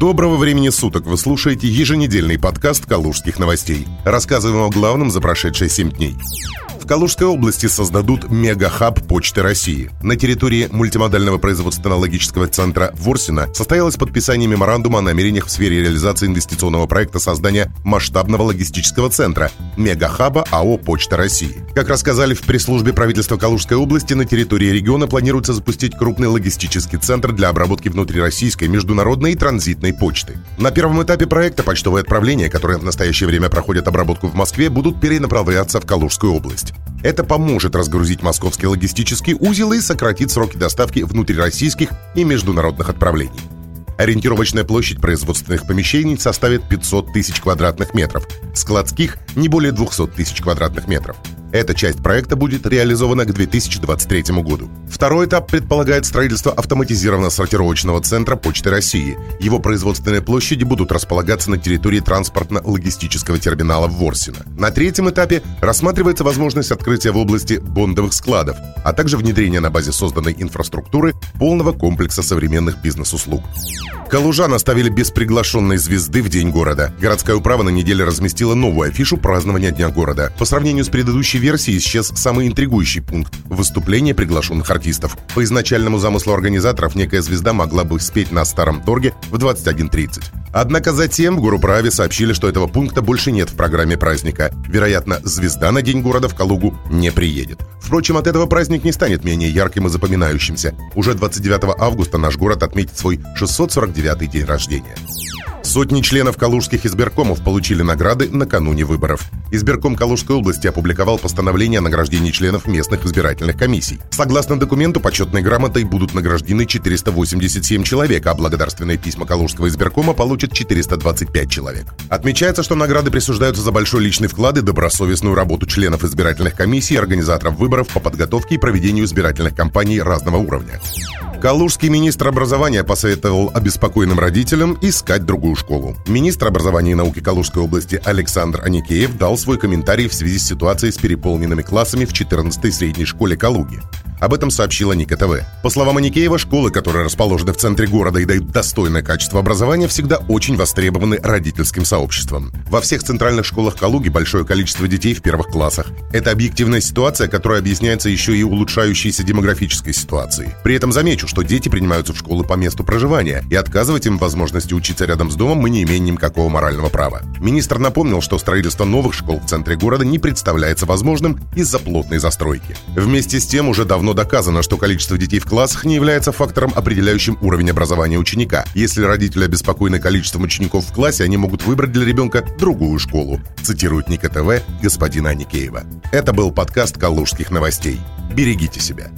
Доброго времени суток! Вы слушаете еженедельный подкаст «Калужских новостей». Рассказываем о главном за прошедшие 7 дней. Калужской области создадут мега-хаб Почты России. На территории мультимодального производственно-логического центра Ворсина состоялось подписание меморандума о намерениях в сфере реализации инвестиционного проекта создания масштабного логистического центра мега-хаба АО «Почта России». Как рассказали в пресс-службе правительства Калужской области, на территории региона планируется запустить крупный логистический центр для обработки внутрироссийской, международной и транзитной почты. На первом этапе проекта почтовые отправления, которые в настоящее время проходят обработку в Москве, будут перенаправляться в Калужскую область. Это поможет разгрузить московский логистический узел и сократить сроки доставки внутрироссийских и международных отправлений. Ориентировочная площадь производственных помещений составит 500 тысяч квадратных метров, складских – не более 200 тысяч квадратных метров – эта часть проекта будет реализована к 2023 году. Второй этап предполагает строительство автоматизированного сортировочного центра Почты России. Его производственные площади будут располагаться на территории транспортно-логистического терминала в Ворсино. На третьем этапе рассматривается возможность открытия в области бондовых складов, а также внедрения на базе созданной инфраструктуры полного комплекса современных бизнес-услуг. Калужан оставили без приглашенной звезды в День города. Городская управа на неделе разместила новую афишу празднования Дня города. По сравнению с предыдущей версией исчез самый интригующий пункт – выступление приглашенных артистов. По изначальному замыслу организаторов некая звезда могла бы спеть на Старом Торге в 21.30. Однако затем в Гуруправе сообщили, что этого пункта больше нет в программе праздника. Вероятно, звезда на День города в Калугу не приедет. Впрочем, от этого праздник не станет менее ярким и запоминающимся. Уже 29 августа наш город отметит свой 649-й день рождения. Сотни членов калужских избиркомов получили награды накануне выборов. Избирком Калужской области опубликовал постановление о награждении членов местных избирательных комиссий. Согласно документу, почетной грамотой будут награждены 487 человек, а благодарственные письма Калужского избиркома получат 425 человек. Отмечается, что награды присуждаются за большой личный вклад и добросовестную работу членов избирательных комиссий и организаторов выборов по подготовке и проведению избирательных кампаний разного уровня. Калужский министр образования посоветовал обеспокоенным родителям искать другую школу. Министр образования и науки Калужской области Александр Аникеев дал свой комментарий в связи с ситуацией с переполненными классами в 14-й средней школе Калуги. Об этом сообщила Ника ТВ. По словам Аникеева, школы, которые расположены в центре города и дают достойное качество образования, всегда очень востребованы родительским сообществом. Во всех центральных школах Калуги большое количество детей в первых классах. Это объективная ситуация, которая объясняется еще и улучшающейся демографической ситуацией. При этом замечу, что дети принимаются в школы по месту проживания, и отказывать им возможности учиться рядом с домом мы не имеем никакого морального права. Министр напомнил, что строительство новых школ в центре города не представляется возможным из-за плотной застройки. Вместе с тем уже давно давно доказано, что количество детей в классах не является фактором, определяющим уровень образования ученика. Если родители обеспокоены количеством учеников в классе, они могут выбрать для ребенка другую школу, цитирует Ника ТВ господина Аникеева. Это был подкаст «Калужских новостей». Берегите себя.